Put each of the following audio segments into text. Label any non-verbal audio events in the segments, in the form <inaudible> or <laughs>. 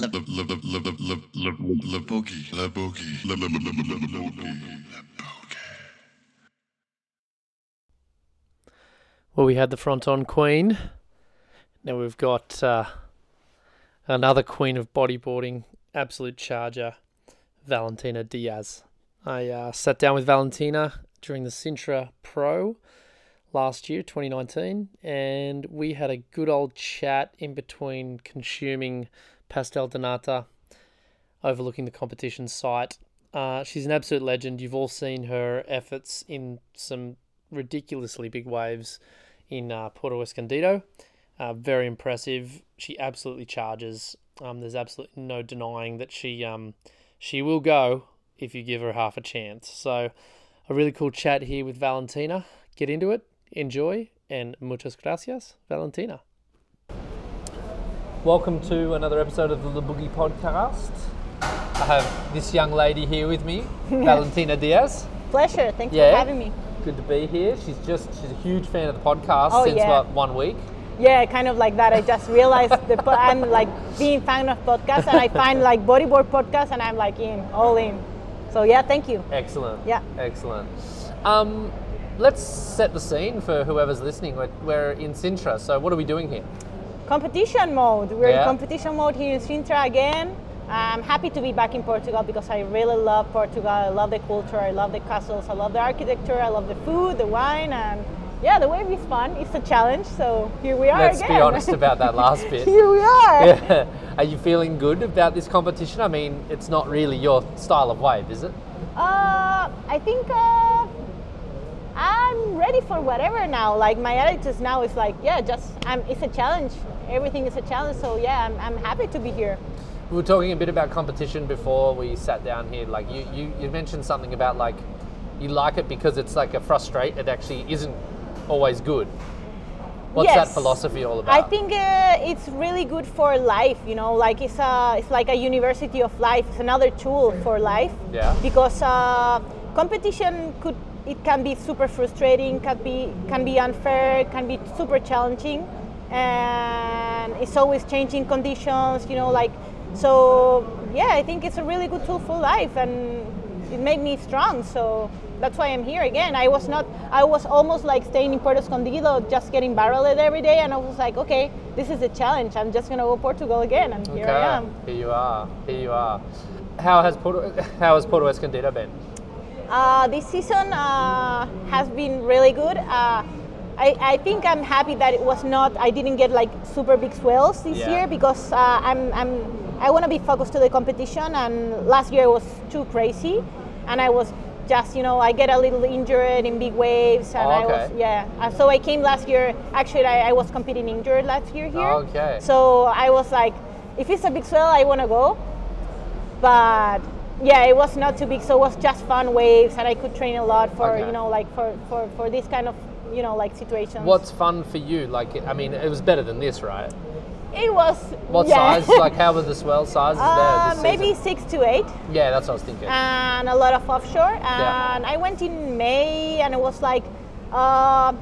Le Boogie. Le Boogie. Le Boogie. Well, we had the Fronton Queen. Now we've got uh, another Queen of bodyboarding, absolute charger, Valentina Diaz. I uh, sat down with Valentina during the Sintra Pro last year, 2019, and we had a good old chat in between consuming pastel de nata, overlooking the competition site. Uh, she's an absolute legend. You've all seen her efforts in some ridiculously big waves in uh, Puerto Escondido. Uh, very impressive. She absolutely charges. Um, there's absolutely no denying that she um, she will go if you give her half a chance. So, a really cool chat here with Valentina. Get into it, enjoy, and muchas gracias, Valentina. Welcome to another episode of the Boogie Podcast. I have this young lady here with me, <laughs> Valentina Diaz. Pleasure. Thanks Yeah. for having me. Good to be here. She's just she's a huge fan of the podcast Oh, since yeah. what one week. Yeah, kind of like that. I just realized the po- I'm like being fan of podcasts, and I find like bodyboard podcasts, and I'm like in, all in. So yeah, thank you. Excellent. Yeah. Excellent. Um, let's set the scene for whoever's listening. We're, we're in Sintra, so what are we doing here? Competition mode. We're Yeah. in competition mode here in Sintra again. I'm happy to be back in Portugal because I really love Portugal. I love the culture. I love the castles. I love the architecture. I love the food, the wine, and yeah, the wave is fun. It's a challenge. So here we are Let's again. be honest about that <laughs> last bit. here we are. Yeah. <laughs> Are you feeling good about this competition? I mean, it's not really your style of wave, is it? Uh, I think uh, I'm ready for whatever now. Like my attitude now is like, yeah, just I'm, it's a challenge. Everything is a challenge. So yeah, I'm, I'm happy to be here. We were talking a bit about competition before we sat down here. Like you, you, you mentioned something about like you like it because it's like a frustrate. It actually isn't always good. What's that philosophy all about? I think uh, it's really good for life. You know, like it's a it's like a university of life. It's another tool for life. Yeah. Because uh, competition could it can be super frustrating, can be can be unfair, can be super challenging, and it's always changing conditions. You know, like so. Yeah, I think it's a really good tool for life, and it made me strong. So that's why I'm here again. I was not. I was almost like staying in Puerto Escondido, just getting barreled every day, and I was like, okay, this is a challenge. I'm just gonna go to Portugal again, and here I am. Here you are. Here you are. How has Porto, how has Porto Escondido been? Uh, this season uh, has been really good. Uh, I, I think I'm happy that it was not. I didn't get like super big swells this Yeah. year because uh, I'm, I'm I want to be focused to the competition. And last year was too crazy, and I was just you know I get a little injured in big waves, and Oh, I was yeah. Uh, so I came last year. Actually, I, I was competing injured last year here. Okay. So I was like, if it's a big swell, I want to go but yeah it was not too big so it was just fun waves and i could train a lot for Okay. you know like for, for for this kind of you know like situations What's fun for you? Like, I mean, it was better than this, right? it was What yeah. size? <laughs> Like, how were the swell sizes uh, there? Maybe season? six to eight Yeah, that's what I was thinking. and a lot of offshore Yeah. and i went in may and it was like uh,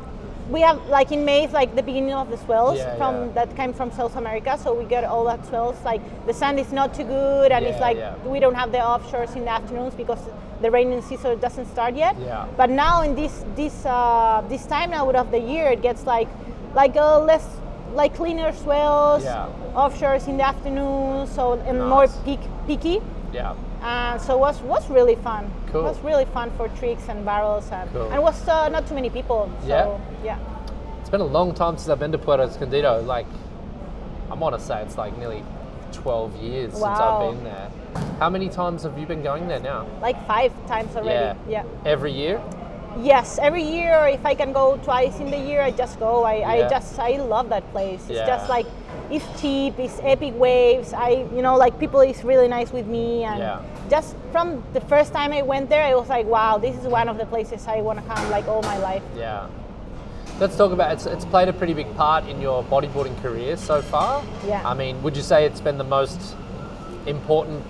we have like in May, like the beginning of the swells Yeah, from yeah. that came from South America. So we get all that swells. Like the sun is not too good, and it's like yeah. we don't have the offshores in the afternoons because the rainy season doesn't start yet. Yeah. But now in this this uh, this time now of the year, it gets like like uh, less like cleaner swells, Yeah. offshores in the afternoon, so and more peak peaky. yeah. And so it was was really fun. Cool. It was really fun for tricks and barrels and Cool. and was uh, not too many people. So Yeah? yeah. It's been a long time since I've been to Puerto Escondido. Like, I want to say it's like nearly 12 years since I've been there. How many times have you been going there now? Like five times already. Yeah. Every year? Yes, every year if I can go twice in the year, I just go. I, Yeah. I just I love that place. It's Yeah. just like it's cheap, it's epic waves. I you know like people is really nice with me and Yeah. just from the first time I went there, I was like, wow, this is one of the places I want to come like all my life. Yeah. Let's talk about it's, it's played a pretty big part in your bodyboarding career so far. Yeah. I mean, would you say it's been the most important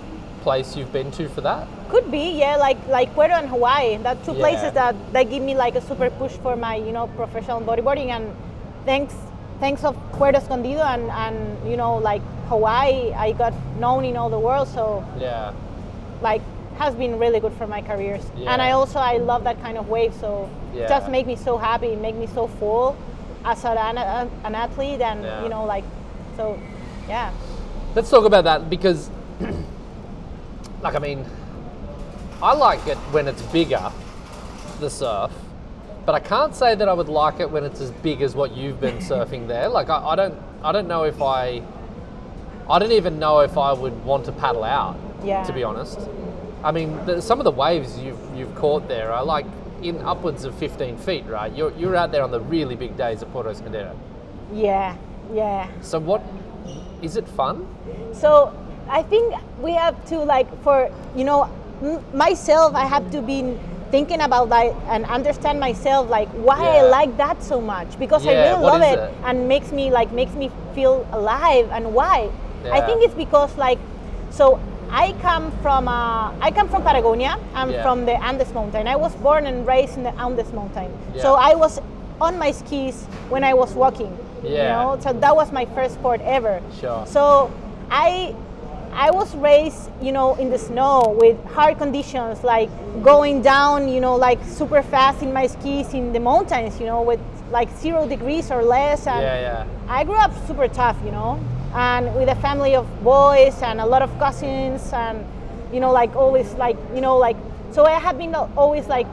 place you've been to for that? Could be, yeah, like like Puerto and Hawaii. That two Yeah. places that, that give me like a super push for my, you know, professional bodyboarding and thanks thanks of Puerto Escondido and, and you know like Hawaii, I got known in all the world. So Yeah. like has been really good for my careers. And I also I love that kind of wave. So it just make me so happy, make me so full as an, an, an athlete, and Yeah. you know like so yeah. Let's talk about that because, <clears throat> like, I mean, I like it when it's bigger, the surf, but I can't say that I would like it when it's as big as what you've been <laughs> surfing there. Like, I, I don't, I don't know if I, I don't even know if I would want to paddle out. Yeah. To be honest, I mean, the, some of the waves you've you've caught there are like in upwards of 15 feet, right? You're you're out there on the really big days at Puerto Escondido. Yeah, yeah. So what, is it fun? So I think we have to like for you know m- myself I have to be thinking about that and understand myself like why I like that so much because I really love it, it? and makes me like makes me feel alive and why. I think it's because like so I come from uh, I come from Patagonia. I'm Yeah. from the Andes mountain. I was born and raised in the Andes mountain. So I was on my skis when I was walking you Yeah. know? So that was my first sport ever. Sure. so I I was raised, you know, in the snow with hard conditions, like going down, you know, like super fast in my skis in the mountains, you know, with like zero degrees or less. And Yeah, yeah. I grew up super tough, you know, and with a family of boys and a lot of cousins, and you know, like always, like you know, like so I have been always like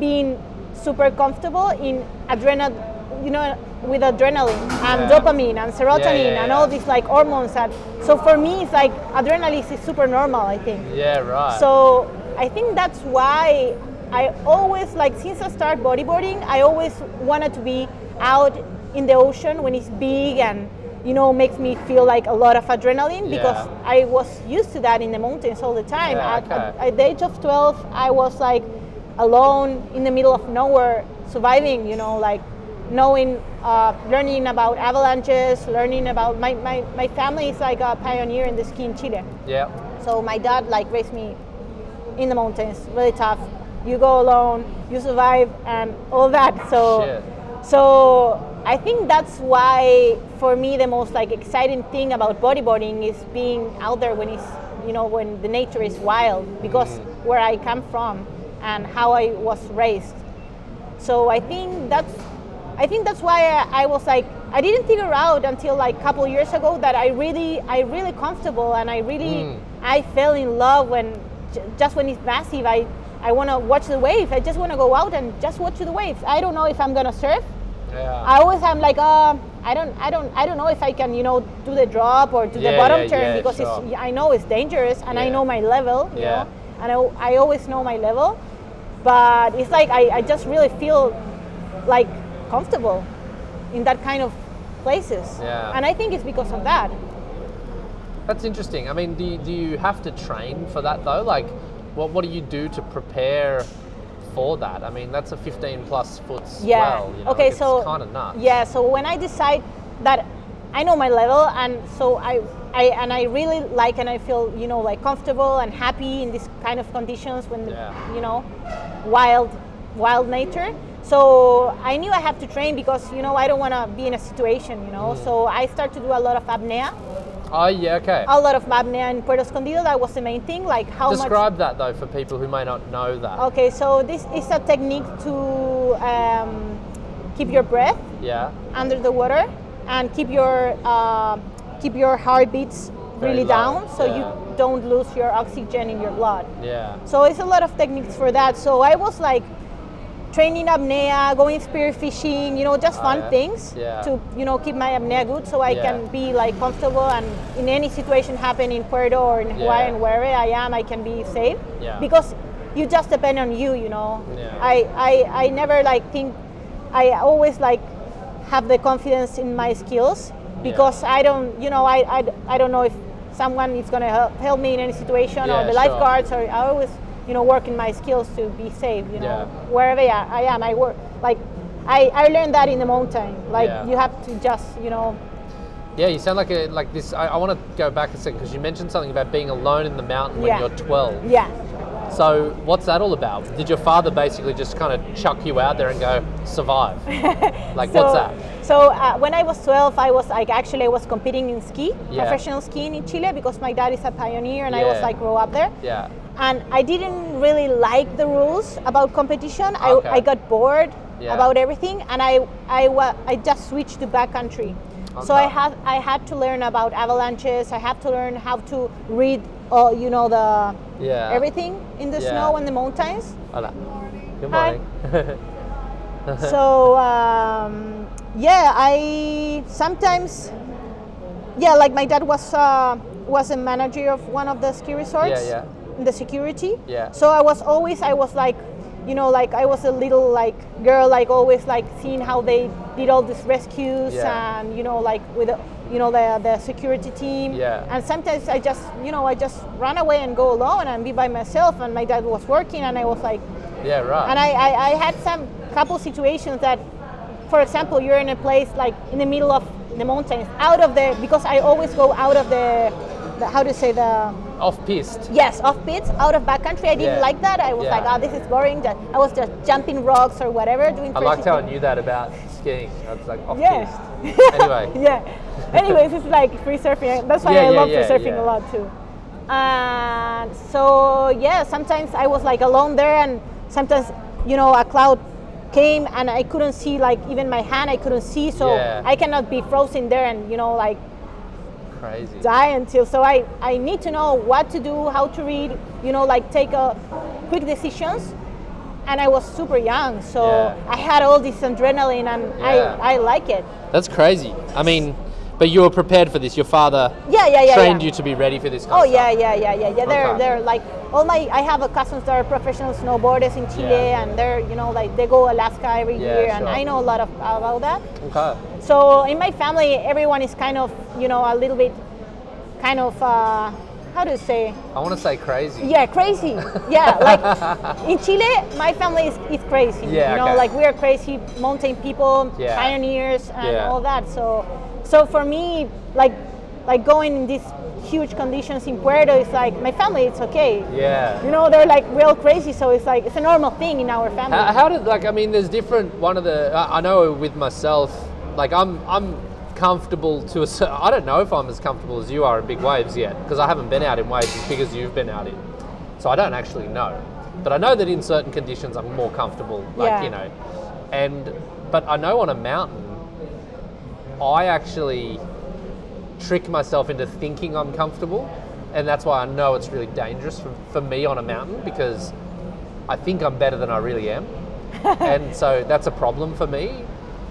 being super comfortable in adrenaline, you know, with adrenaline and Yeah. dopamine and serotonin yeah, and yeah. all these like hormones. And so for me, it's like adrenaline is super normal. I think. Yeah, right. So I think that's why I always like since I started bodyboarding, I always wanted to be out in the ocean when it's big and you know makes me feel like a lot of adrenaline because. I was used to that in the mountains all the time. At, okay. at, at the age of 12, I was like alone in the middle of nowhere, surviving. You know, like knowing, uh, learning about avalanches, learning about my, my, my family is like a pioneer in the ski in Chile. yeah. So my dad like raised me in the mountains, really tough. You go alone, you survive, and all that. So, Shit. so I think that's why for me the most like exciting thing about bodyboarding is being out there when it's you know when the nature is wild because where I come from and how I was raised. So I think that's I think that's why I, I was like I didn't figure out until like a couple years ago that I really I really comfortable and I really Mm. I fell in love when j- just when it's massive I I want to watch the wave I just want to go out and just watch the waves I don't know if I'm gonna surf Yeah. I always am like uh, I don't I don't I don't know if I can you know do the drop or do Yeah, the bottom yeah, turn because sure. I know it's dangerous and I know my level you Yeah. know and I, I always know my level but it's like I, I just really feel like comfortable in that kind of places Yeah. and I think it's because of that That's interesting. I mean, do you, do you have to train for that though? Like, what what do you do to prepare for that? I mean, that's a 15 plus foot yeah swell. You know? okay it's so kind of nuts. yeah so when i decide that i know my level and so i I, and I really like and I feel you know like comfortable and happy in this kind of conditions when Yeah. you know wild wild nature so I knew I have to train because you know I don't want to be in a situation you Mm. know so I start to do a lot of apnea Oh yeah. Okay. a lot of apnea in Puerto Escondido that was the main thing like how much Describe that though for people who may not know that. okay so this is a technique to um, keep your breath Yeah. under the water and keep your uh, keep your heartbeats Very really low, down so yeah. you don't lose your oxygen in your blood. Yeah. So it's a lot of techniques for that. So I was like training apnea, going spear fishing, you know, just Oh, fun yeah. things Yeah. to you know keep my apnea good, so I Yeah. can be like comfortable and in any situation happen in Puerto or in Hawaii and wherever I am, I can be safe. Because you just depend on you, you know. I, I I never like think I always like have the confidence in my skills because I don't, you know, I, I, I don't know if someone is going to help, help me in any situation or the sure. lifeguards or I always, you know, working my skills to be safe, you know, Yeah. wherever I, I am. I work, like, I, I learned that in the mountain. Like, Yeah. you have to just, you know, Yeah, you sound like a like this. I, I want to go back a second because you mentioned something about being alone in the mountain when Yeah. you're 12. yeah. So what's that all about? Did your father basically just kind of chuck you out there and go survive? <laughs> like what's that? So uh, when I was 12, I was like actually I was competing in ski, Yeah. professional skiing in Chile because my dad is a pioneer and I was like grow up there. Yeah. And I didn't really like the rules about competition. Okay. I, I got bored Yeah. about everything, and I I wa- I just switched to backcountry. So I Okay. had I had to learn about avalanches. I had to learn how to read, uh, you know, the Yeah. everything in the Yeah. snow and the mountains. Hola. Good Hi. morning. <laughs> so um, yeah, I sometimes yeah, like my dad was uh, was a manager of one of the ski resorts. Yeah, Yeah, In the security. Yeah. So I was always I was like, you know, like I was a little like girl, like always like seeing how they did all these rescues Yeah. and you know like with the, you know the the security team. Yeah. And sometimes I just you know I just run away and go alone and be by myself. And my dad was working and I was like yeah, right. and I, I, I had some couple situations that, for example, you're in a place like in the middle of the mountains, out of the because I always go out of the, the how to say the off piste? yes off piste, out of backcountry. I didn't Yeah. like that. I was Yeah. like, oh, this is boring. Just, I was just jumping rocks or whatever, doing. I liked how I knew that about skiing. I was like off Yeah. <laughs> Anyway. yeah. Anyways, it's like free surfing. That's why Yeah, I love free surfing a lot too. And so yeah, sometimes I was like alone there, and sometimes you know a cloud came and I couldn't see like even my hand I couldn't see, so Yeah. I cannot be frozen there and you know like Crazy. die until. So I I need to know what to do, how to read, you know, like take a quick decisions. And I was super young, so Yeah. I had all this adrenaline, and Yeah. I I like it. That's crazy. I mean, but you were prepared for this. Your father Yeah, yeah, yeah. trained yeah. you to be ready for this kind Oh yeah, yeah, yeah, yeah, yeah. They're Okay. they're like all my. I have a cousins that are professional snowboarders in Chile, Yeah. and they're you know like they go Alaska every Yeah, year, and. I know a lot of about that. Okay. So in my family, everyone is kind of you know a little bit, kind of uh, how to say I want to say crazy. yeah crazy yeah <laughs> like in Chile my family is, is crazy Yeah, you know okay. like we are crazy mountain people Yeah. pioneers and Yeah. all that so so for me like like going in these huge conditions in Puerto is like my family it's okay Yeah. you know they're like real crazy so it's like it's a normal thing in our family How, how did like I mean? There's different. One of the I I know with myself, like I'm I'm comfortable to a cer- I don't know if I'm as comfortable as you are in big waves yet because I haven't been out in waves as big as you've been out in, so I don't actually know. But I know that in certain conditions I'm more comfortable. Like Yeah. you know, and but I know on a mountain, I actually trick myself into thinking I'm comfortable, and that's why I know it's really dangerous for, for me on a mountain because I think I'm better than I really am, <laughs> and so that's a problem for me.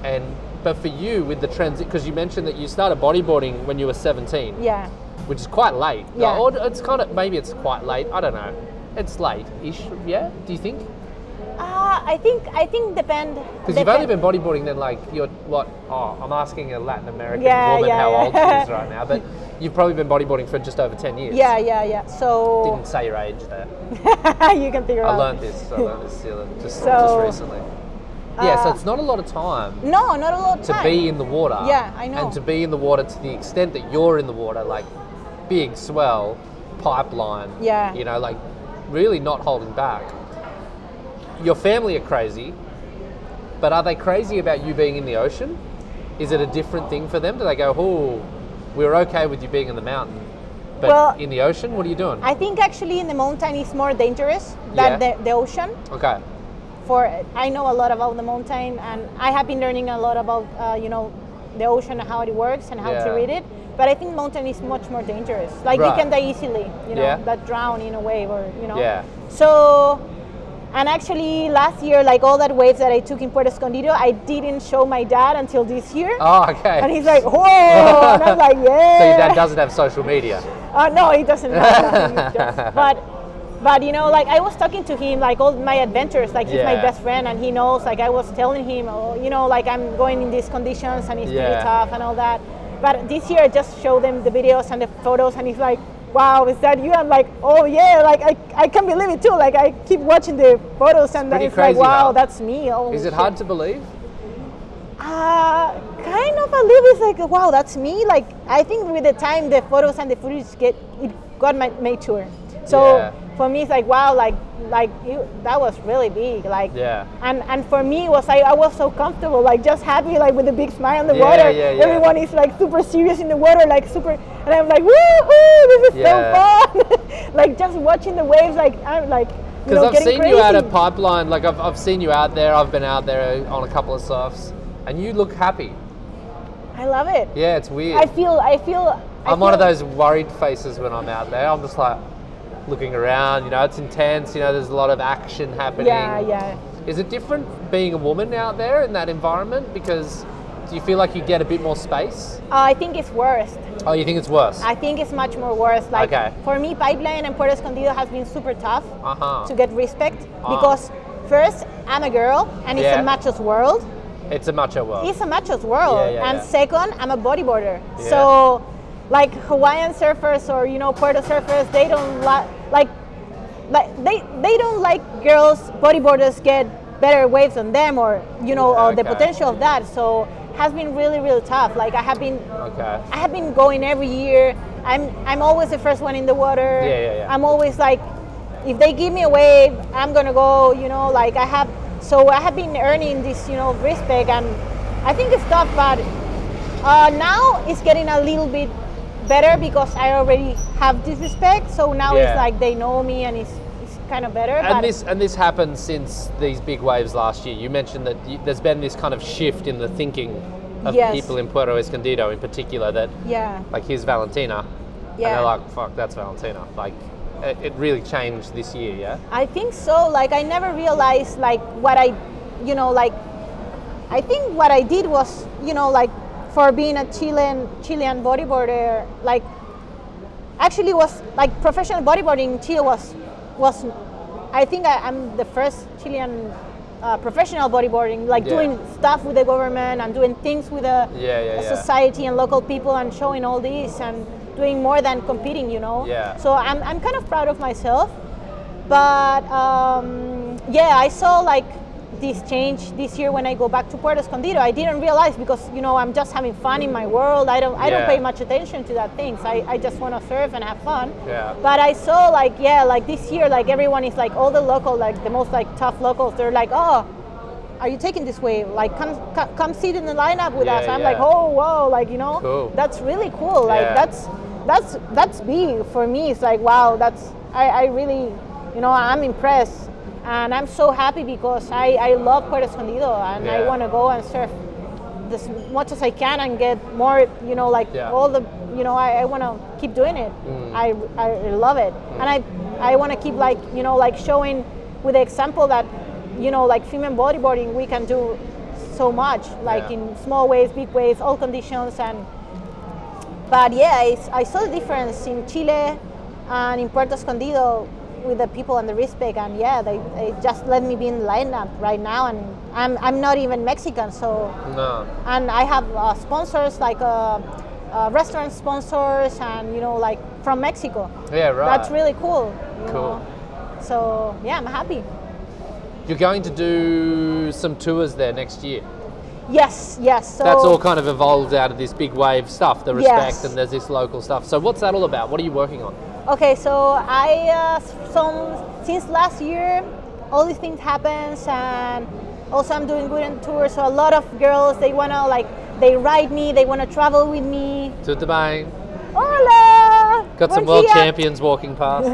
And but for you with the transit, because you mentioned that you started bodyboarding when you were 17, yeah which is quite late. Yeah. Or it's kind of maybe it's quite late. I don't know. It's late-ish. Yeah. Do you think? uh, I think I think depend Because you've only been bodyboarding then like you're what? Oh, I'm asking a Latin American Yeah, woman yeah, how yeah. old she is right <laughs> now, but you've probably been bodyboarding for just over 10 years. yeah yeah yeah so Didn't say your age there. <laughs> you can figure I out learned this. I learned this just, So, just recently. Yeah, so uh, it's not a lot of time no not a lot of time. to be in the water. Yeah, I know. And to be in the water to the extent that you're in the water, like big swell, pipeline. Yeah. You know, like really not holding back. Your family are crazy, but are they crazy about you being in the ocean? Is it a different thing for them? Do they go, oh, we're okay with you being in the mountain, but Well, in the ocean, what are you doing? I think actually in the mountain is more dangerous than Yeah. the, the ocean. okay. For I know a lot about the mountain, and I have been learning a lot about uh, you know the ocean and how it works and how Yeah. to read it. But I think mountain is much more dangerous. Like Right. you can die easily, you know, Yeah. that drown in a wave or you know. Yeah. So. And actually, last year, like all that waves that I took in Puerto Escondido, I didn't show my dad until this year. Oh, okay. And he's like, "Whoa!" and I'm like, "Yeah." <laughs> so your dad doesn't have social media. Uh, no, he doesn't. have that. <laughs> He just- but, but you know, like I was talking to him, like all my adventures. Like he's my best friend, and he knows. Like I was telling him, oh, you know, like I'm going in these conditions, and it's Yeah. pretty tough and all that. But this year, I just showed them the videos and the photos, and he's like, "Wow, is that you?" I'm like, "Oh yeah!" Like I, I can't believe it too. Like I keep watching the photos, and pretty it's like, "Wow, that's me." Oh, Is it shit. hard to believe? Uh, kind of a little bit like, wow, that's me. Like, I think with the time the photos and the footage get, it got my mature. So Yeah. For me it's like wow like like you that was really big like Yeah. and and for me it was like I was so comfortable like just happy like with a big smile on the Yeah, water yeah, yeah. everyone is like super serious in the water like super and I'm like woohoo this is Yeah. so fun <laughs> like just watching the waves like I'm like Because I've seen crazy. you at a pipeline, like I've, I've seen you out there. I've been out there on a couple of surfs, and you look happy. I love it Yeah, it's weird. I feel I feel I I'm one of those worried faces when I'm out there. I'm just like looking around. You know, it's intense. You know, there's a lot of action happening. yeah yeah Is it different being a woman out there in that environment? Because do you feel like you get a bit more space? uh, I think it's worst Oh, you think it's worse? I think it's much more worse. Like Okay. for me, pipeline and Puerto Escondido has been super tough Uh huh. to get respect Ah. because first I'm a girl and it's Yeah. a macho's world. It's a macho world. It's a macho's world, Yeah, yeah, and second I'm a bodyboarder. So like Hawaiian surfers or you know Puerto surfers, they don't li- like like they they don't like girls bodyboarders get better waves than them or you know or the potential of that. So has been really really tough. Like I have been okay. I have been going every year. I'm I'm always the first one in the water. Yeah, yeah, yeah. I'm always like, if they give me a wave, I'm gonna go. You know, like I have. So I have been earning this, you know, respect, and I think it's tough. But uh, now it's getting a little bit better because I already have this respect. So now Yeah. it's like they know me, and it's it's kind of better. And this and this happened since these big waves last year. You mentioned that y there's been this kind of shift in the thinking of Yes. people in Puerto Escondido, in particular, that yeah, like here's Valentina, and Yeah. they're like, "Fuck, that's Valentina." Like, it, it really changed this year, yeah. I think so. Like I never realized like what I, you know, like I think what I did was, you know, like for being a Chilean Chilean bodyboarder, like actually was like professional bodyboarding in Chile was was I think I, I'm the first Chilean uh, professional bodyboarding, like Yeah. doing stuff with the government and doing things with the Yeah, yeah. society and local people and showing all this and doing more than competing, you know. Yeah. So I'm, I'm kind of proud of myself, but um, yeah, I saw like this change this year when I go back to Puerto Escondido. I didn't realize because you know I'm just having fun in my world. I don't I don't pay much attention to that things. I, I just want to surf and have fun. Yeah. But I saw like yeah like this year like everyone is like all the local like the most like tough locals. They're like oh. Are you taking this wave? Like, come, come, come sit in the lineup with Yeah, us. I'm yeah. like, oh, whoa, like you know, Cool. that's really cool. Like, Yeah. that's that's that's big for me. It's like wow, that's I, I really, you know, I'm impressed, and I'm so happy because I, I love Puerto Escondido and I want to go and surf as much as I can and get more, you know, like Yeah. all the, you know, I, I want to keep doing it. Mm. I, I love it, mm. and I I want to keep like you know like showing with the example that, you know, like female bodyboarding we can do so much like Yeah. in small waves, big waves, all conditions and but yeah, I, I saw the difference in Chile and in Puerto Escondido with the people and the respect, and yeah, they, they just let me be in the lineup right now, and I'm, I'm not even Mexican, so No. and I have uh, sponsors like uh, uh, restaurant sponsors, and you know like from Mexico. Yeah, right. That's really cool. Cool. know. So yeah, I'm happy. You're going to do some tours there next year. Yes, yes. So That's all kind of evolved out of this big wave stuff, the respect, Yes. and there's this local stuff. So what's that all about? What are you working on? Okay, so I uh, some since last year, all these things happens, and also I'm doing good on tour. So a lot of girls they wanna like they ride me, they wanna travel with me. To bang. Hola! Got some world champions walking past.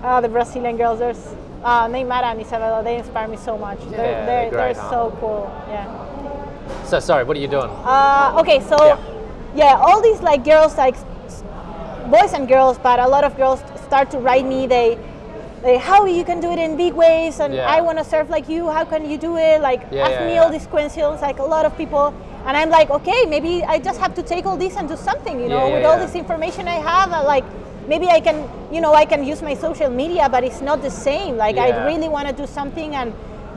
Uh, <laughs> the Brazilian girls, there's uh, Neymara and Isabella. They inspire me so much. Yeah, they're they're great, they're huh? so cool. Yeah. so sorry, what are you doing? Uh, okay, so Yeah. yeah. all these like girls, like boys and girls, but a lot of girls start to write me. They, they, how you can do it in big ways, and Yeah. I want to surf like you. How can you do it? Like Yeah, ask yeah, me all these questions. Like a lot of people, and I'm like, okay, maybe I just have to take all this and do something. You know, with all this information I have, uh, like. Maybe I can, you know, I can use my social media, but it's not the same. Like. I really want to do something and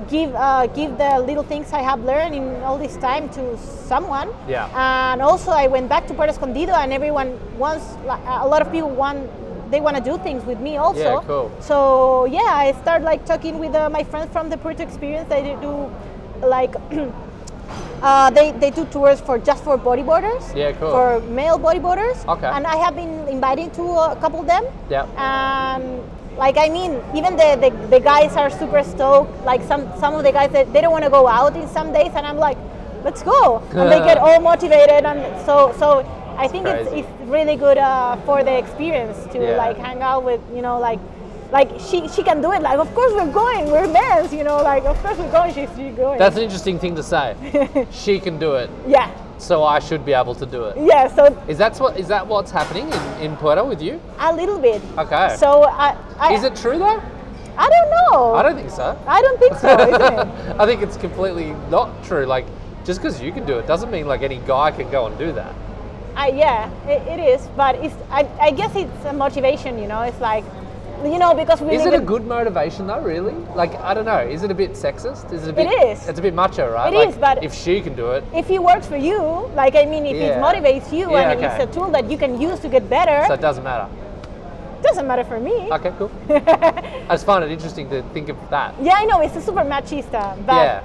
give uh, give the little things I have learned in all this time to someone. Yeah. And also, I went back to Puerto Escondido, and everyone wants, a lot of people want, they want to do things with me also. Yeah, cool. So yeah, I start like talking with uh, my friends from the Puerto experience. They do like <clears throat> Uh, they, they do tours for just for bodyboarders. Yeah, cool. For male bodyboarders. Okay. And I have been invited to a couple of them. Yeah. And like I mean, even the, the, the guys are super stoked. Like some some of the guys that they don't want to go out in some days, and I'm like, let's go. <laughs> And they get all motivated, and so so I think it's, it's really good uh, for the experience to Yeah. like hang out with you know like. Like she, she can do it. Like of course we're going. We're men's, you know. Like of course we're going. She's, going. That's an interesting thing to say. <laughs> she can do it, yeah, so I should be able to do it. yeah. So Is that what is that what's happening in, in Puerto with you? a little bit. Okay. So I, I is it true though? I don't know. I don't think so. I don't think so? <laughs> I think it's completely not true. Like just because you can do it doesn't mean like any guy can go and do that. I, yeah, it, it is, but it's. I, I guess it's a motivation. You know, it's like, you know, because we Is it a good motivation though? Really? Like I don't know. Is it a bit sexist? Is it a bit? is. It's a bit macho, right? It like, is, but- if she can do it, If it works for you, like I mean, if Yeah. it motivates you Yeah, and okay. it's a tool that you can use to get better, so it doesn't matter. doesn't matter for me. Okay, cool. <laughs> I just find it interesting to think of that. Yeah, I know it's a super machista, but yeah.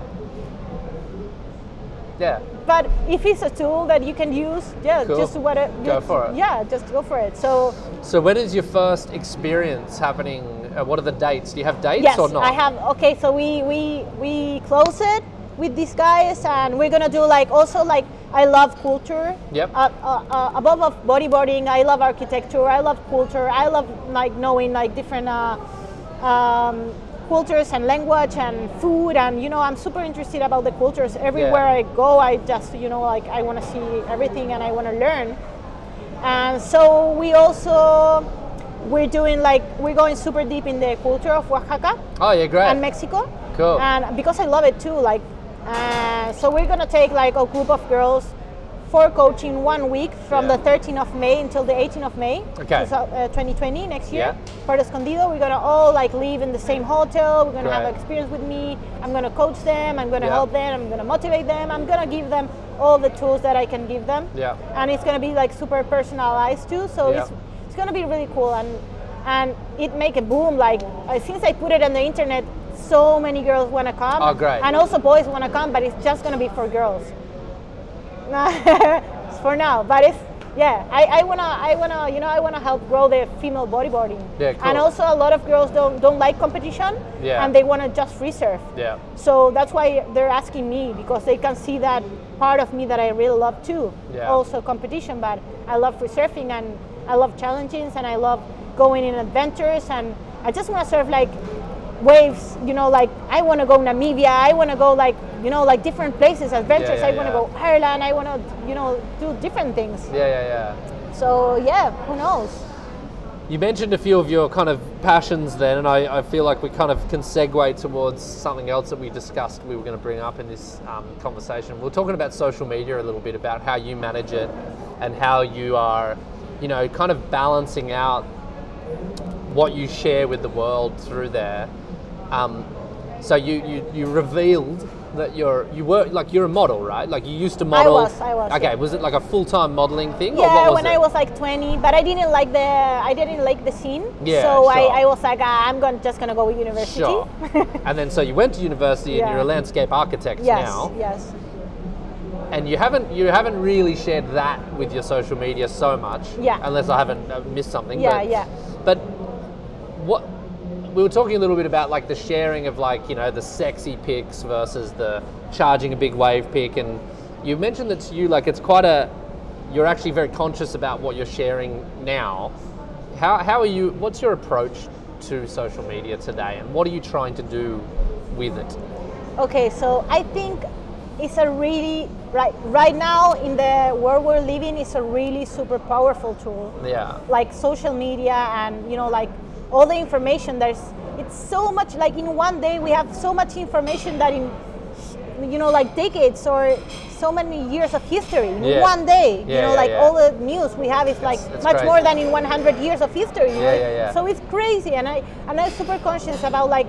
Yeah. But if it's a tool that you can use, yeah, Cool. just what it, Go for it. Yeah, just go for it. So So when is your first experience happening? Uh, what are the dates? Do you have dates yes, or not? I have. Okay, so we we we close it with these guys, and we're gonna do like also like I love culture. Yep. Uh, uh, uh, above of bodyboarding, I love architecture. I love culture. I love like knowing like different uh, um, cultures and language and food, and you know I'm super interested about the cultures. Everywhere I go, I just you know like I want to see everything and I want to learn. And so we also we're doing like we're going super deep in the culture of Oaxaca Oh yeah, great. and Mexico. Cool. And because I love it too, like, uh, so we're gonna take like a group of girls for coaching one week from Yeah. the 13th of May until the 18th of May, Okay. so, uh, 2020 next year. Yeah. Puerto Escondido, we're gonna all like live in the same hotel. We're gonna have Great. experience with me. I'm gonna coach them. I'm gonna Yeah. help them. I'm gonna motivate them. I'm gonna give them all the tools that I can give them. Yeah. And it's gonna be like super personalized too. So Yeah. it's it's gonna be really cool and and it make a boom. Like uh, since I put it on the internet, so many girls wanna come. Oh, great. And also boys wanna come, but it's just gonna be for girls. <laughs> For now, but it's yeah. I, I wanna I wanna you know I wanna help grow the female bodyboarding. Yeah, cool. And also a lot of girls don't don't like competition. Yeah. And they wanna just free surf. yeah. So that's why they're asking me because they can see that part of me that I really love too. Yeah. Also competition, but I love free surfing and I love challenges and I love going in adventures and I just want to surf like waves. You know, like I want to go Namibia. I want to go like you know like different places, adventures. yeah, I want to yeah. go Ireland. I want to you know do different things. Yeah, yeah, yeah. So yeah, who knows? You mentioned a few of your kind of passions then, and I, I feel like we kind of can segue towards something else that we discussed we were going to bring up in this um, conversation. We're talking about social media a little bit, about how you manage it and how you are, you know, kind of balancing out what you share with the world through there. Um, so you, you, you revealed that you're you were like you're a model, right? Like you used to model. I was, I was, Okay, yeah. was it like a full time modeling thing? or Yeah, what was when it? I was like 20, but I didn't like the I didn't like the scene. Yeah, so sure. I, I was like, ah, I'm going just gonna go with university. Sure. <laughs> and then so you went to university and you're a landscape architect yes, now. yes. And you haven't you haven't really shared that with your social media so much. Yeah. Unless I haven't uh, missed something. Yeah, but, yeah. But what we were talking a little bit about like the sharing of like, you know, the sexy pics versus the charging a big wave pic and you mentioned that to you like it's quite a you're actually very conscious about what you're sharing now. How, how are you what's your approach to social media today and what are you trying to do with it? Okay, so I think it's a really right right now in the world we're living it's a really super powerful tool. Yeah. Like social media and you know like all the information there's it's so much like in one day we have so much information that in you know like decades or so many years of history in Yeah. one day you know yeah, like yeah. all the news we have is like it's much crazy. more than in 100 years of history Yeah, know? yeah, yeah. so it's crazy and i and i'm super conscious about like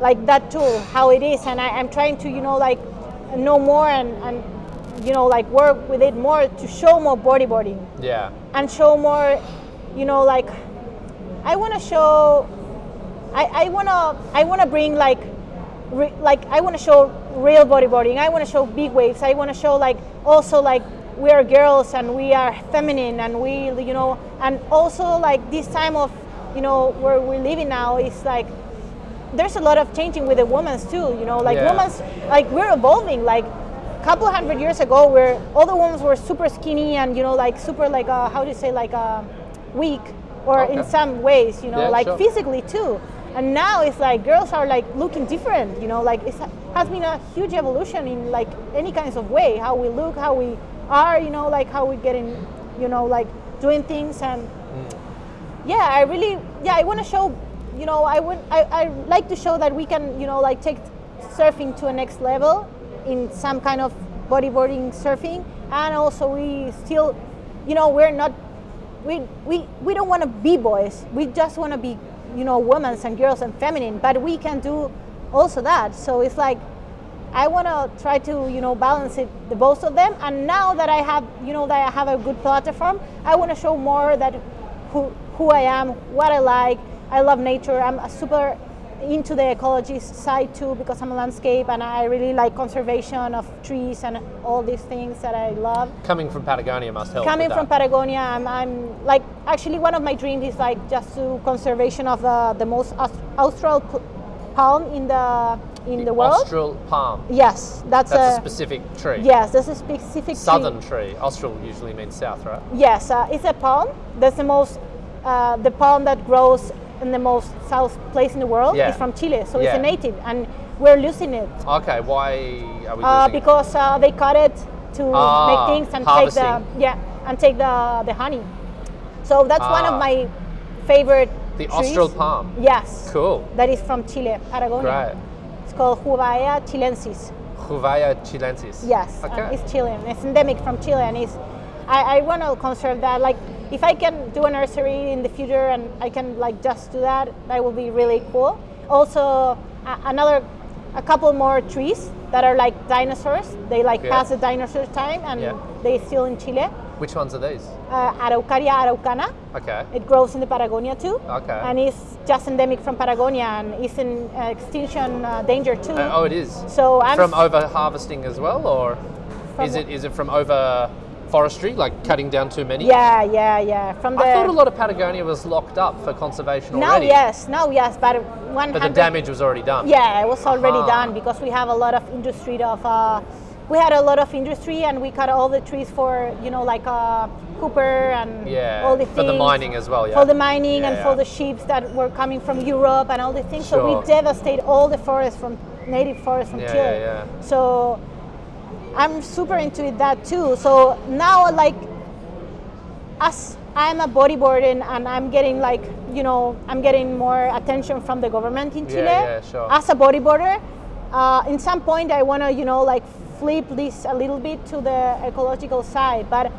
like that tool how it is and I, i'm trying to you know like know more and and you know like work with it more to show more bodyboarding Yeah. and show more you know like i want to show i i want to i want to bring like re, like i want to show real bodyboarding. I want to show big waves. I want to show like also like we are girls and we are feminine and we you know and also like this time of you know where we're living now is like there's a lot of changing with the women's too. You know, like Yeah. women's like we're evolving. Like a couple hundred years ago, where all the women were super skinny and you know like super like uh, how do you say like uh, weak or in some ways you know Yeah, like sure. physically too. And now it's like girls are like looking different. You know, like it has been a huge evolution in like any kinds of way how we look, how we are. You know, like how we getting you know like doing things and mm. yeah i really yeah i want to show you know i would I, I like to show that we can you know like take surfing to a next level in some kind of bodyboarding surfing and also we still you know we're not we we, we don't want to be boys. We just want to be you know women and girls and feminine but we can do also that. So it's like I want to try to you know balance it the both of them. And now that I have you know that I have a good platform I want to show more that who who I am what I like. I love nature. I'm a super into the ecology side too because I'm a landscape and I really like conservation of trees and all these things that I love Coming from Patagonia must help. coming from. Patagonia, I'm, I'm like actually one of my dreams is like just to conservation of the, the most austral palm in the in the, world. Austral palm. Yes, that's, That's a a, specific tree. yes, that's a specific Southern tree. tree. Austral usually means south, right? Yes, uh, it's a palm. That's the most uh, the palm that grows in the most south place in the world. Yeah. It's from Chile, so it's a native, and we're losing it Okay, why are we uh, losing it? because uh, they cut it to Ah, make things and harvesting. take the yeah and take the the honey. So that's one Ah. of my favorite. The trees. Austral palm. Yes. Cool. That is from Chile, Patagonia. Great. It's called Jubaea chilensis. Jubaea chilensis. Yes, Okay. it's Chilean. It's endemic from Chile, and it's. I, I want to conserve that. Like, if I can do a nursery in the future and I can like just do that, that will be really cool. Also, a, another, a couple more trees that are like dinosaurs. They like Yeah. pass the dinosaur time, and Yeah. they still in Chile. Which ones are these? Uh, Araucaria araucana. Okay. It grows in the Patagonia too. Okay. And it's just endemic from Patagonia and it's in uh, extinction uh, danger too. Uh, oh, it is. so I'm From over harvesting as well, or From is it is it from over forestry, like cutting down too many? yeah, yeah, yeah. From the I thought a lot of Patagonia was locked up for conservation now, already. yes, now yes, but 100. But the damage was already done. Yeah, it was already Aha. done because we have a lot of industry of. Uh, we had a lot of industry and we cut all the trees for you know like uh, copper and Yeah, all the things for the mining as well, yeah. For the mining Yeah, and yeah. for the ships that were coming from Europe and all the things. So we devastate all the forests from native forests from Yeah, Chile. yeah, yeah. So I'm super into that too. So now like as I'm a bodyboarder and I'm getting like you know I'm getting more attention from the government in Chile. yeah, sure. As a bodyboarder, uh, in some point I want to you know like flip this a little bit to the ecological side, but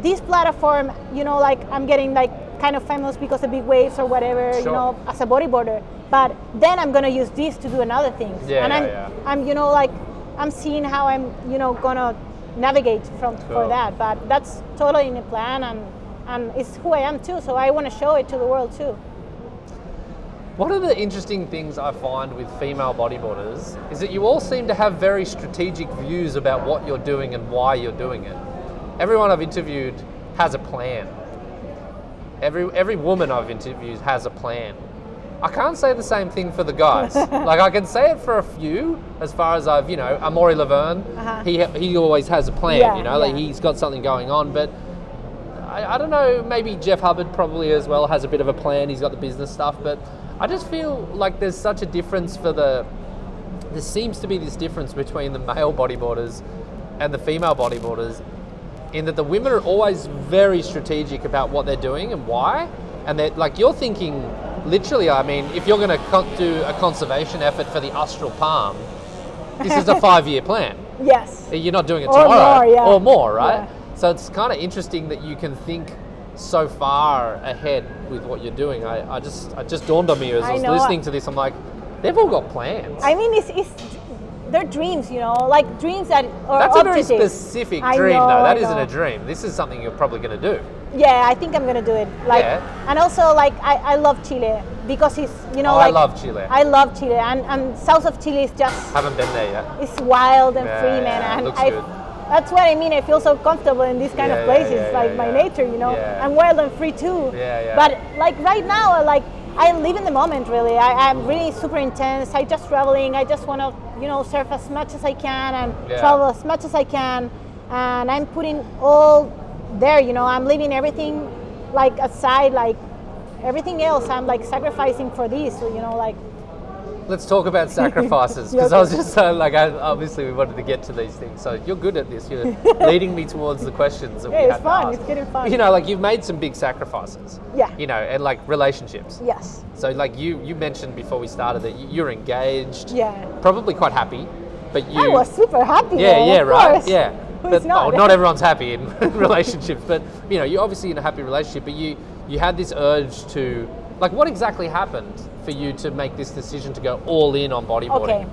this platform, you know, like I'm getting like kind of famous because of big waves or whatever, you know, as a bodyboarder. But then I'm gonna use this to do another things. Yeah, and yeah, I'm, yeah. I'm, you know, like I'm seeing how I'm, you know, gonna navigate from for that. But that's totally in the plan, and and it's who I am too. So I want to show it to the world too. One of the interesting things I find with female bodyboarders is that you all seem to have very strategic views about what you're doing and why you're doing it. Everyone I've interviewed has a plan. Every every woman I've interviewed has a plan. I can't say the same thing for the guys. <laughs> like I can say it for a few, as far as I've you know, Amaury Lavernhe, Uh-huh. he he always has a plan. Yeah, you know, like he's got something going on, but I, I don't know, maybe Jeff Hubbard probably as well has a bit of a plan. He's got the business stuff, but I just feel like there's such a difference for the. There seems to be this difference between the male bodyboarders and the female bodyboarders, in that the women are always very strategic about what they're doing and why, and that like you're thinking literally. I mean, if you're going to do a conservation effort for the austral palm, this is a <laughs> five-year plan. Yes. You're not doing it Or tomorrow more, yeah. or more, right? Yeah. So it's kind of interesting that you can think so far ahead with what you're doing. I, I just it just dawned on me as I, I was know. listening to this. I'm like, they've all got plans. I mean, it's, it's they're dreams, you know, like dreams that are That's a very specific I dream, know, though. That I isn't know. a dream. This is something you're probably going to do. Yeah, I think I'm gonna do it. Like, Yeah. and also like I, I love Chile. because it's you know Oh, I love Chile. I love Chile, and, and south of Chile is just Haven't been there yet. it's wild and Yeah, free, man. yeah, it and looks I, good. that's what I mean. I feel so comfortable in these kind of places, yeah, like my nature, you know. Yeah. I'm wild and free too. Yeah, yeah. But like right now, like I live in the moment. Really, I, I'm really super intense. I just traveling. I just want to, you know, surf as much as I can and Yeah. travel as much as I can. And I'm putting all there. You know, I'm leaving everything like aside, like everything else. I'm like sacrificing for this. So, you know, like Let's talk about <laughs> sacrifices because I was just so like, I, obviously we wanted to get to these things. So you're good at this. You're <laughs> leading me towards the questions that Yeah, we it's fun. It's getting fun. You know, like you've made some big sacrifices. Yeah. You know, and like relationships. yes, So like you you mentioned before we started that you- you're engaged. yeah. Probably quite happy, but you. I was super happy. Yeah, yeah, of right. course. Yeah. <laughs> Who's but not? oh, not everyone's happy in <laughs> relationships, but you know, you're obviously in a happy relationship, but you you had this urge to like what exactly happened for you to make this decision to go all in on bodyboarding? Okay.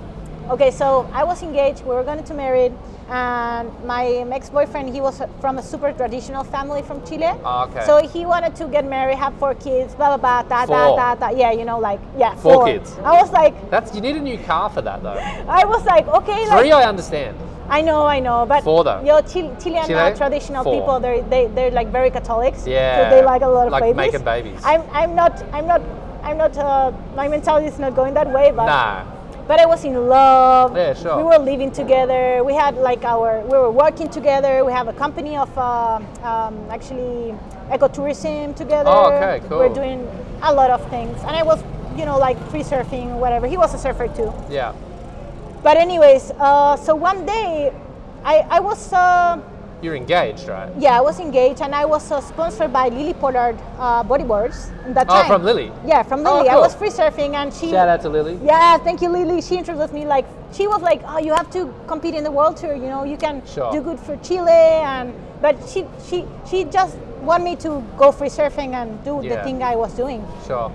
Okay, so I was engaged, we were going to marry, and my ex-boyfriend, he was from a super traditional family from Chile. Ah, okay. So he wanted to get married, have four kids, blah, blah, blah, da, Four. da, da, da. Yeah, you know, like, yeah, Four four. kids. I was like, That's you need a new car for that though. <laughs> I was like, okay, Three like, I understand. I know, I know, but Four though. Chile, Chilean Chile? uh, traditional Four. people, they're, they, they're like very Catholics. Yeah, So they like a lot of like babies. making babies. I'm, I'm not, I'm not, I'm not, uh, my mentality is not going that way, but Nah. but I was in love. Yeah, sure. We were living together. We had like our, we were working together. We have a company of uh, um, actually ecotourism together. Oh, okay, cool. We're doing a lot of things, and I was, you know, like free surfing, whatever. He was a surfer too. Yeah. But anyways, uh, so one day, I I was. Uh, You're engaged, right? yeah, I was engaged and I was uh, sponsored by Lily Pollard uh, bodyboards at that Oh, from Lily? Yeah, from Oh, Lily. I was free surfing and she. Shout out to Lily. Yeah, thank you, Lily. She introduced me like she was like, "Oh, you have to compete in the world tour. You know, you can Sure. do good for Chile." And but she she she just want me to go free surfing and do the thing I was doing. Sure.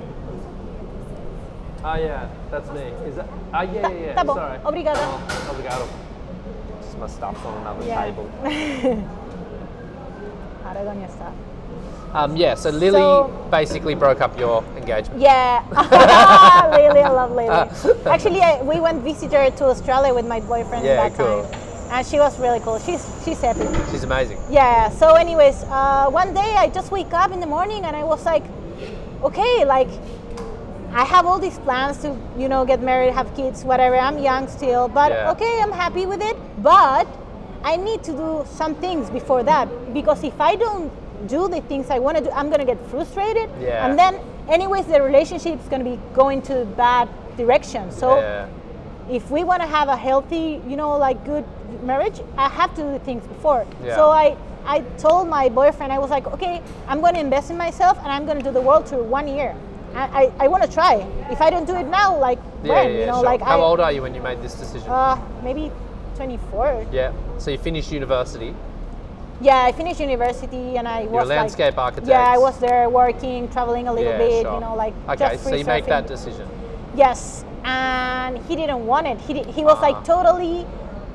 Oh yeah, that's me. Is that? Oh yeah, yeah, yeah. Tá bom. Sorry. Obrigada. Oh, obrigado. Just my stuff's on another Yeah. table. <laughs> Aragonia stuff. Um, yeah. So Lily So- basically broke up your engagement. Yeah, <laughs> <laughs> Lily, I love Lily. Actually, I, we went visit her to Australia with my boyfriend Yeah, at that cool. time, and she was really cool. She's she's happy. She's amazing. Yeah. So, anyways, uh, one day I just wake up in the morning and I was like, okay, like I have all these plans to, you know, get married, have kids, whatever. I'm young still, but Yeah. okay, I'm happy with it. But I need to do some things before that because if I don't do the things I want to do, I'm gonna get frustrated, Yeah. and then, anyways, the relationship's gonna be going to bad direction. So yeah. if we want to have a healthy, you know, like good marriage, I have to do things before. Yeah. So I, I told my boyfriend, I was like, okay, I'm going to invest in myself and I'm going to do the world tour one year. I, I, I want to try. If I don't do it now, like Yeah, when, yeah, you know, sure. like How I, old are you when you made this decision? uh, maybe 24. yeah. So you finished university. Yeah, I finished university and I You're a was landscape like, architect. yeah, I was there working, traveling a little yeah, bit, sure. you know, like Okay, just so you make that decision. Yes, and he didn't want it. He, di- he was Ah. like totally,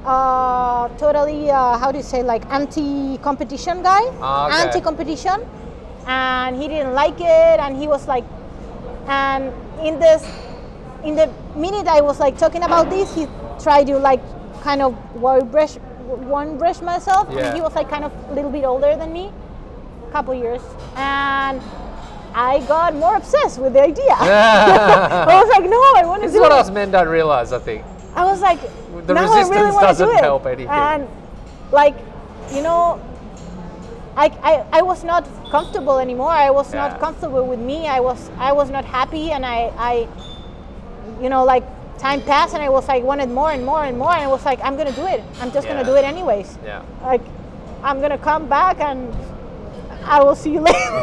uh, totally, uh, how do you say, like anti-competition guy, Ah, okay. anti-competition, and he didn't like it. And he was like, and in this, in the minute I was like talking about this, he tried to like kind of one brush, one brush myself, Yeah. and he was like kind of a little bit older than me, a couple years, and. I got more obsessed with the idea. <laughs> <laughs> I was like, no, I want to This do is what it. us men don't realize, I think. I was like, The now I really resistance doesn't do it. help anything. And like, you know, I, I, I was not comfortable anymore. I was Yeah. not comfortable with me. I was I was not happy, and I, I, you know, like time passed, and I was like wanted more and more and more, and I was like, I'm gonna do it. I'm just Yeah. gonna do it anyways. Yeah. Like, I'm gonna come back and. I will see you later. <laughs>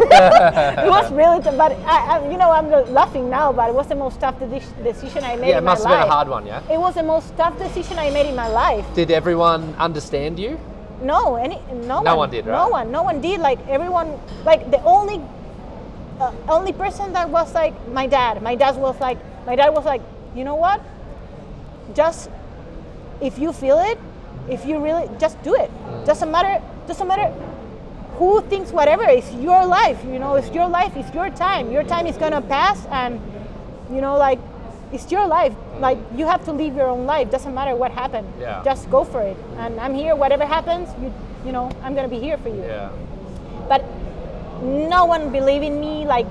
it was really, tough, but I, I, you know, I'm laughing now, but it was the most tough deci- decision I made Yeah, it in my must have life. been a hard one, yeah? It was the most tough decision I made in my life. Did everyone understand you? No, any, no, No one, one did, No right? one, no one did. Like everyone, like the only, uh, only person that was like my dad. My dad was like, my dad was like, you know what? Just if you feel it, if you really, just do it. Mm. Doesn't matter. Doesn't matter who thinks whatever. It's your life. You know, it's your life. It's your time. Your time is gonna pass, and you know, like it's your life. Like you have to live your own life. Doesn't matter what happened. Yeah. Just go for it. And I'm here. Whatever happens, you you know, I'm gonna be here for you. Yeah. But no one believed in me. Like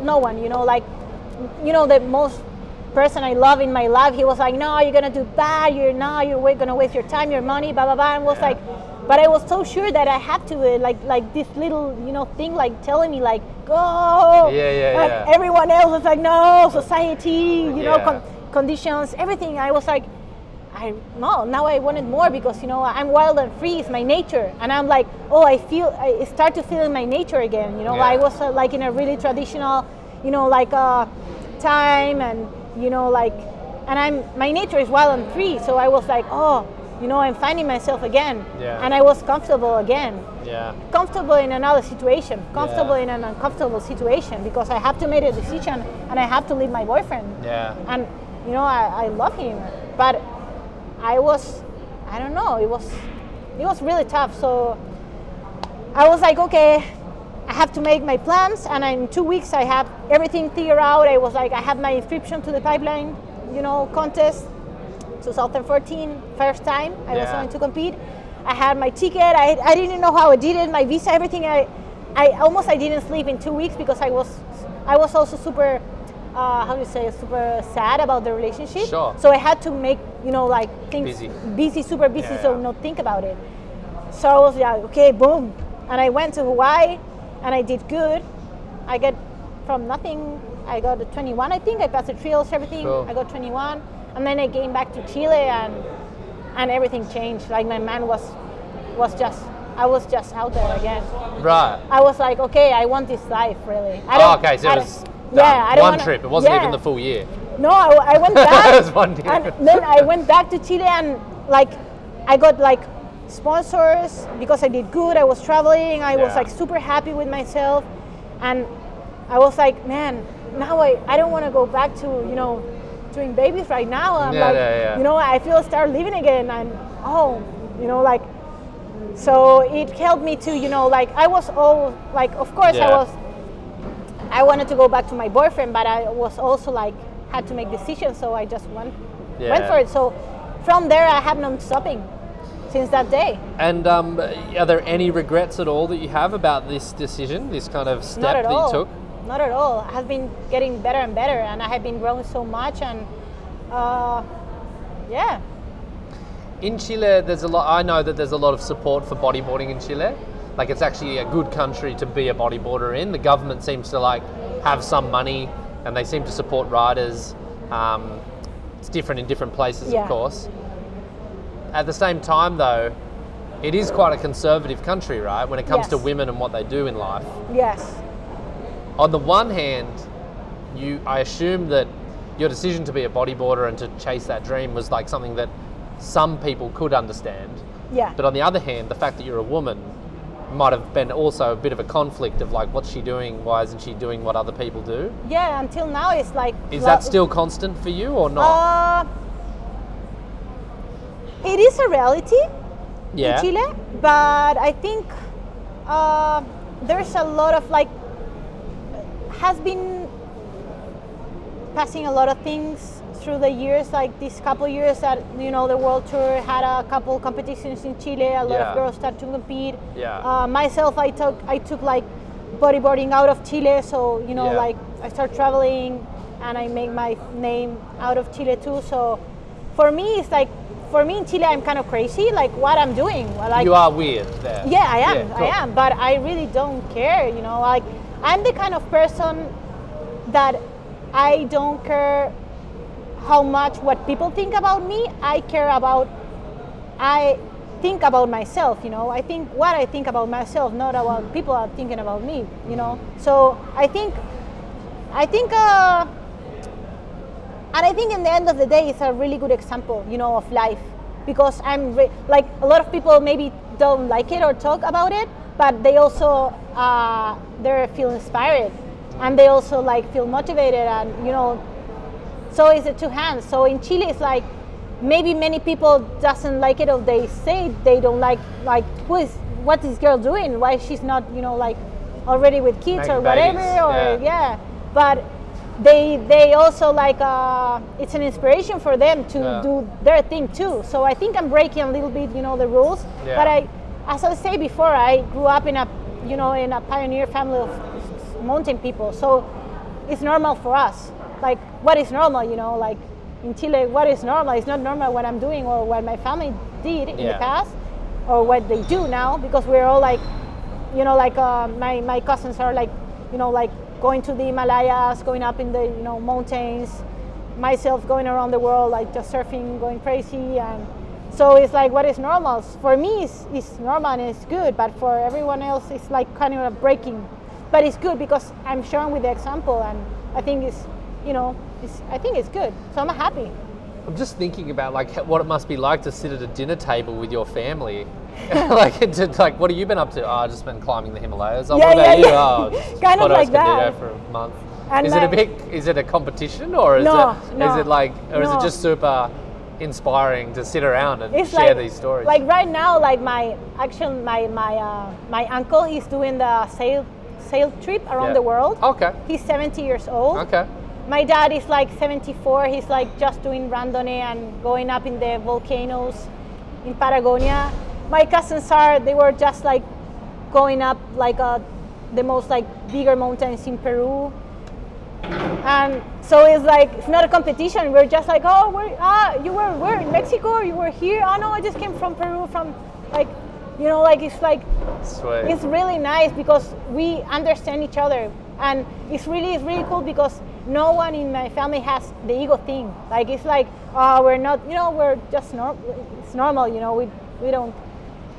no one. You know, like you know the most person I love in my life. He was like, no, you're gonna do bad. You're not. You're gonna waste your time, your money, blah blah blah. And was Yeah. like, but I was so sure that I had to. uh, Like like this little you know thing like telling me like go. Yeah, yeah, Like, yeah. Everyone else was like, no, society, you know, con- conditions, everything. I was like, I no. Now I wanted more because you know I'm wild and free. It's my nature, and I'm like, oh, I feel. I start to feel in my nature again. You know, Yeah. I was uh, like in a really traditional, you know, like uh, time, and you know, like, and I'm my nature is wild and free. So I was like, oh, you know, I'm finding myself again, Yeah. and I was comfortable again Yeah. comfortable in another situation, comfortable Yeah. in an uncomfortable situation because I have to make a decision and I have to leave my boyfriend. Yeah. And you know, I, I love him, but I was, I don't know, it was, it was really tough. So I was like, okay, I have to make my plans, and in two weeks I have everything figured out. I was like, I have my inscription to the pipeline, you know, contest. 2014, first time I was going to compete. I had my ticket. I, I didn't know how I did it. My visa, everything. I, I almost I didn't sleep in two weeks because I was, I was also super, uh, how do you say, super sad about the relationship. Sure. So I had to make you know like things Busy. busy, super busy, Yeah, so yeah. not think about it. So I was like, okay, boom, and I went to Hawaii, and I did good. I got from nothing. I got a 21, I think. I passed the trials, everything. Cool. I got 21, and then I came back to Chile, and and everything changed. Like my man was was just, I was just out there again. Right. I was like, okay, I want this life, really. I Oh, okay, so it was yeah, one wanna- trip. It wasn't yeah. even the full year. No, I, I went <laughs> back. One year. And then I went back to Chile and like I got like sponsors because I did good. I was traveling. I was like super happy with myself, and I was like, man, now I, I don't want to go back to you know doing babies right now. I'm Yeah, like, yeah, yeah. you know, I feel start living again, and oh, you know, like. So it helped me to, you know, like I was all like, of course I was I wanted to go back to my boyfriend, but I was also like had to make decisions, so I just went went for it. So from there, I have no stopping since that day. And um, are there any regrets at all that you have about this decision, this kind of step that all. you took? Not at all. I have been getting better and better, and I have been growing so much, and uh, yeah, In Chile, there's a lot. I know that there's a lot of support for bodyboarding in Chile. Like it's actually a good country to be a bodyboarder in. The government seems to like have some money, and they seem to support riders. Um, it's different in different places, Yeah. of course. At the same time, though, it is quite a conservative country, right? When it comes to women and what they do in life. yes, on the one hand, you I assume that your decision to be a bodyboarder and to chase that dream was like something that some people could understand. yeah, But on the other hand, the fact that you're a woman might have been also a bit of a conflict of like, what's she doing? Why isn't she doing what other people do? yeah. Until now, it's like Is that still constant for you or not? Uh, it is a reality. yeah. in Chile, but I think uh, there's a lot of like has been passing a lot of things through the years. Like these couple years that you know the world tour had a couple competitions in Chile. A lot Yeah. of girls started to compete. Yeah. Uh, myself, I took I took like bodyboarding out of Chile, so you know Yeah. like I start traveling and I make my name out of Chile too. So for me, it's like. For me in Chile, I'm kind of crazy, like what I'm doing. Like you are weird there. yeah, I am. cool. I am. But I really don't care. You know, like I'm the kind of person that I don't care how much what people think about me. I care about. I think about myself. You know, I think what I think about myself, not about people are thinking about me. You know, so I think, I think. Uh, and I think in the end of the day, it's a really good example, you know, of life, because I'm re- like a lot of people maybe don't like it or talk about it, but they also uh, they feel inspired, and they also like feel motivated, and you know, so it's a two hands. So in Chile, it's like maybe many people doesn't like it or they say they don't like like who is what is girl doing? Why she's not you know like already with kids or whatever babies, or yeah. yeah. But they they also like uh, it's an inspiration for them to Yeah. do their thing too. So I think I'm breaking a little bit, you know, the rules. Yeah. But I, as I say before, I grew up in a, you know, in a pioneer family of mountain people. So it's normal for us. Like what is normal, you know, like in Chile, what is normal is not normal what I'm doing or what my family did in the past or what they do now because we're all like you know like uh, my, my cousins are like you know like going to the himalayas going up in the you know mountains myself going around the world like just surfing going crazy and so it's like what is normal for me it's, it's normal and it's good but for everyone else it's like kind of a breaking but it's good because i'm showing with the example and i think it's you know it's, i think it's good so i'm happy I'm just thinking about like what it must be like to sit at a dinner table with your family. <laughs> like, <laughs> to, like, what have you been up to? Oh, I've just been climbing the Himalayas. Oh, Yeah, what about yeah, you? yeah. Oh, <laughs> Kind of like that. for a month. And is it a big? Is it a competition or is No, it? no, Is it like, or is it just super inspiring to sit around and it's share like these stories? like right now like my actually my my uh, my uncle he's doing the sail sail trip around Yeah. the world Okay. he's 70 years old Okay. my dad is like 74 he's like just doing randonnée and going up in the volcanoes in patagonia my cousins are they were just like going up like uh, the most like bigger mountains in peru and so it's like it's not a competition. We're just like, oh, we're, ah, you were where in Mexico? You were here? Oh no, I just came from Peru. From like, you know, like it's like Sweet. it's really nice because we understand each other, and it's really it's really cool because no one in my family has the ego thing. Like it's like, oh, we're not, you know, we're just normal. It's normal, you know. We we don't.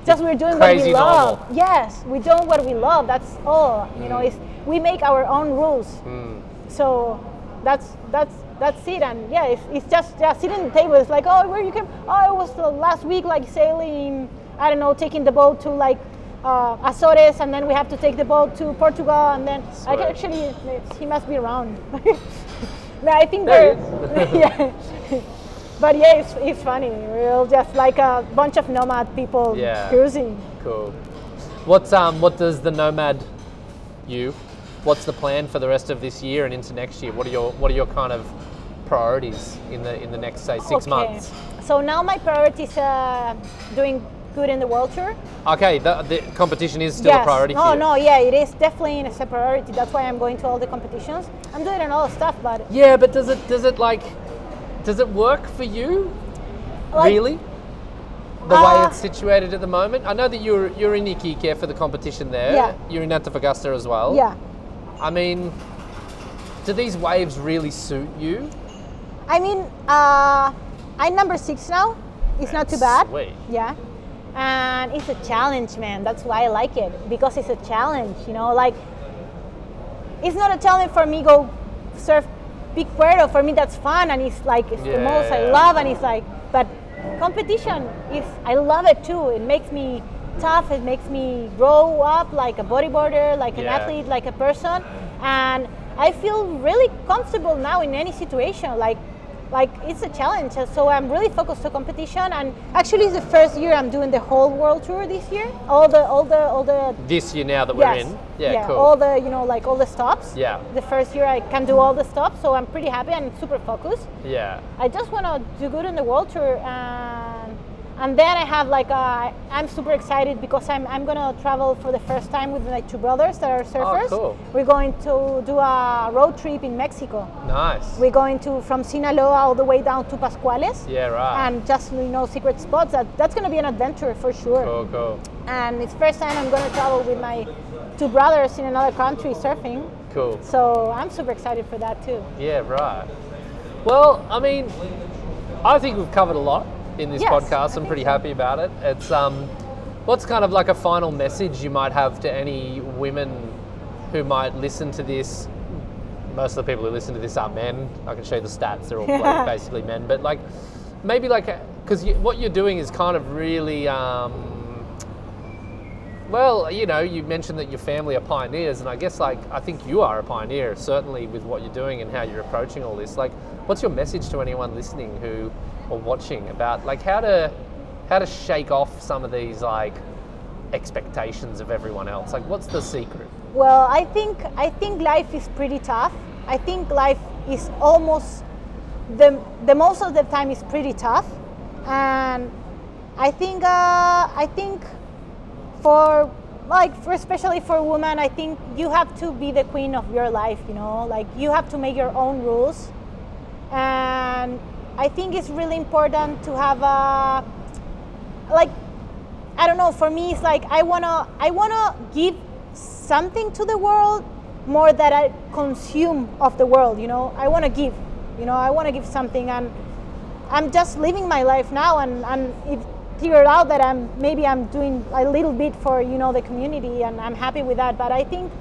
Just we're doing what Crazy we love. normal. Yes, we do what we love. That's all. You know, Mm. it's we make our own rules. Mm. So that's that's that's it. And yeah, it's, it's just just sitting at the table. It's like, oh, where you came? Oh, it was the last week, like sailing. I don't know, taking the boat to like uh, Azores, and then we have to take the boat to Portugal, and then I Sweet. can actually he must be around. <laughs> no, I think There <laughs> yeah. But yeah, it's, it's funny. We're just like a bunch of nomad people Yeah. cruising. Cool. What's um what does the nomad you? What's the plan for the rest of this year and into next year? What are your what are your kind of priorities in the in the next say six Okay. months? So now my priority is uh, doing good in the world tour. Okay, the, the competition is still a priority no. Oh no, yeah, it is definitely a priority. That's why I'm going to all the competitions. I'm doing a lot of stuff, but Yeah, but does it does it like does it work for you? like, really? The way Uh, it's situated at the moment. I know that you're you're in Iquique for the competition there. Yeah. You're in Antofagasta as well. yeah. I mean, do these waves really suit you? I mean, uh, I'm number six now. It's not too bad. Sweet. Yeah. And it's a challenge, man. That's why I like it because it's a challenge. You know, like it's not a challenge for me go surf Big Puerto. For me, that's fun and it's like it's the most I Yeah. love. And it's like, but competition is I love it too. It makes me tough. It makes me grow up like a bodyboarder, like an Yeah. athlete, like a person. And I feel really comfortable now in any situation. Like like it's a challenge. So I'm really focused on competition and actually it's the first year I'm doing the whole world tour this year. All the all the all the This year now that we're yes, in. Yeah, cool. all the you know like all the stops. Yeah. The first year I can do all the stops, so I'm pretty happy and super focused. yeah. I just want to do good in the world tour and and then I have like a, I'm super excited because I'm, I'm gonna travel for the first time with my two brothers that are oh, surfers. Oh, cool. We're going to do a road trip in Mexico. Nice. We're going to from Sinaloa all the way down to Pascuales. yeah, right. And just you know secret spots. That that's gonna be an adventure for sure. cool, cool. And it's first time I'm gonna travel with my two brothers in another country surfing. Cool. So I'm super excited for that too. Yeah, right. Well, I mean, I think we've covered a lot in this Yes, podcast. I'm pretty so. happy about it. It's um, what's kind of like a final message you might have to any women who might listen to this? Most of the people who listen to this are men. I can show you the stats; they're all like, <laughs> basically men. But like, maybe like, because you, what you're doing is kind of really. Um, well, you know, you mentioned that your family are pioneers, and I guess like I think you are a pioneer, certainly with what you're doing and how you're approaching all this. Like, what's your message to anyone listening who or watching about like how to how to shake off some of these like expectations of everyone else? Like, what's the secret? Well, I think I think life is pretty tough. I think life is almost the the most of the time is pretty tough, and I think uh, I think for like for especially for women, I think you have to be the queen of your life. You know, like you have to make your own rules, and I think it's really important to have a like I don't know. For me, it's like I wanna I wanna give something to the world more that I consume of the world. You know, I wanna give. You know, I wanna give something, and I'm just living my life now, and and it figured out that I'm maybe I'm doing a little bit for you know the community, and I'm happy with that. But I think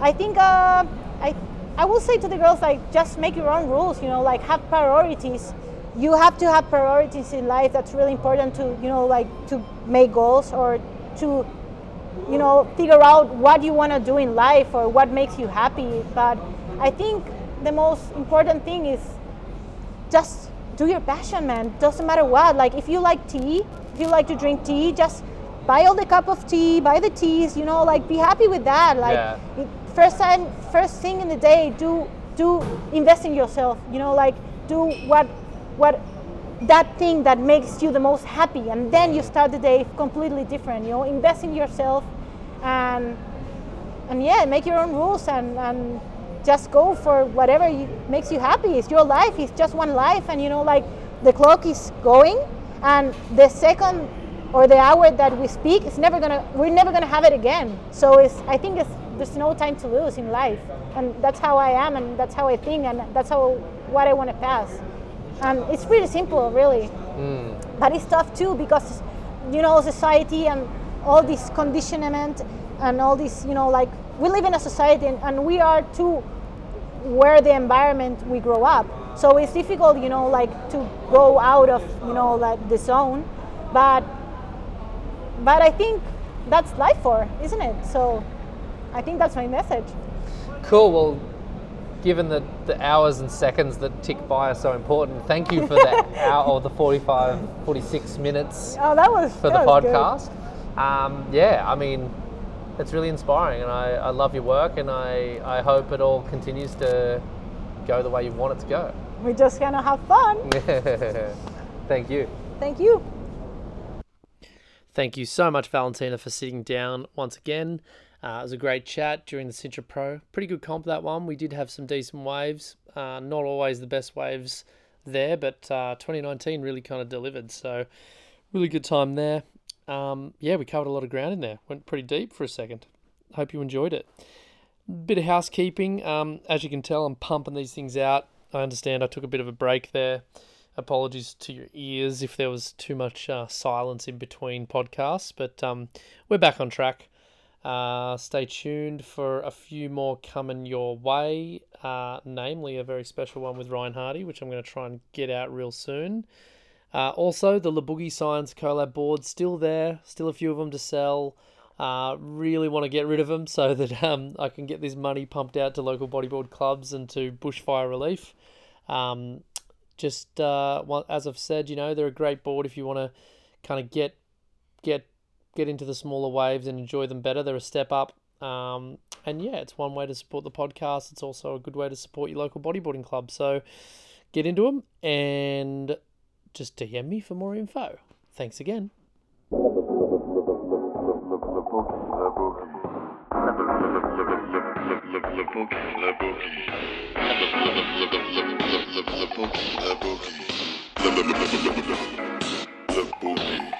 I think uh, I I will say to the girls like just make your own rules. You know, like have priorities you have to have priorities in life that's really important to you know like to make goals or to you know figure out what you want to do in life or what makes you happy. But i think the most important thing is just do your passion man. Doesn't matter what. Like if you like tea if you like to drink tea just buy all the cup of tea buy the teas you know like be happy with that. Like Yeah. it, first time first thing in the day do do invest in yourself you know like do what what that thing that makes you the most happy and then you start the day completely different you know invest in yourself and and yeah make your own rules and and just go for whatever you, makes you happy. It's your life it's just one life and you know like the clock is going and the second or the hour that we speak it's never gonna we're never gonna have it again. So it's i think it's there's no time to lose in life and that's how i am and that's how i think and that's how what i want to pass and it's pretty simple really. Hmm. But it's tough too because you know society and all this conditionment and all this you know like we live in a society and, and we are too where the environment we grow up. So it's difficult you know like to go out of you know like the zone. But but i think that's life for isn't it? So i think that's my message. Cool. Well, given that the hours and seconds that tick by are so important, thank you for the <laughs> hour or the 45, 46 minutes oh that was for the was podcast. Um, yeah, I mean, it's really inspiring, and I, I love your work, and I, I hope it all continues to go the way you want it to go. we're just gonna have fun <laughs> Thank you. thank you Thank you so much, Valentina, for sitting down once again. Uh, it was a great chat during the Sintra Pro. Pretty good comp that one. We did have some decent waves. Uh, not always the best waves there, but uh, 2019 really kind of delivered. So, really good time there. Um, yeah, we covered a lot of ground in there. Went pretty deep for a second. Hope you enjoyed it. Bit of housekeeping. Um, as you can tell, I'm pumping these things out. I understand I took a bit of a break there. Apologies to your ears if there was too much uh, silence in between podcasts, but um, we're back on track. Uh, stay tuned for a few more coming your way, uh, namely a very special one with Ryan Hardy, which I'm going to try and get out real soon. Uh, also, the Le Boogie Science collab board still there, still a few of them to sell. Uh, really want to get rid of them so <laughs> that um, I can get this money pumped out to local bodyboard clubs and to bushfire relief. Um, just uh, as I've said, you know, they're a great board if you want to kind of get get get into the smaller waves and enjoy them better. They're a step up. Um, and yeah, it's one way to support the podcast. It's also a good way to support your local bodyboarding club. So get into them and just DM me for more info. Thanks again. Boogie.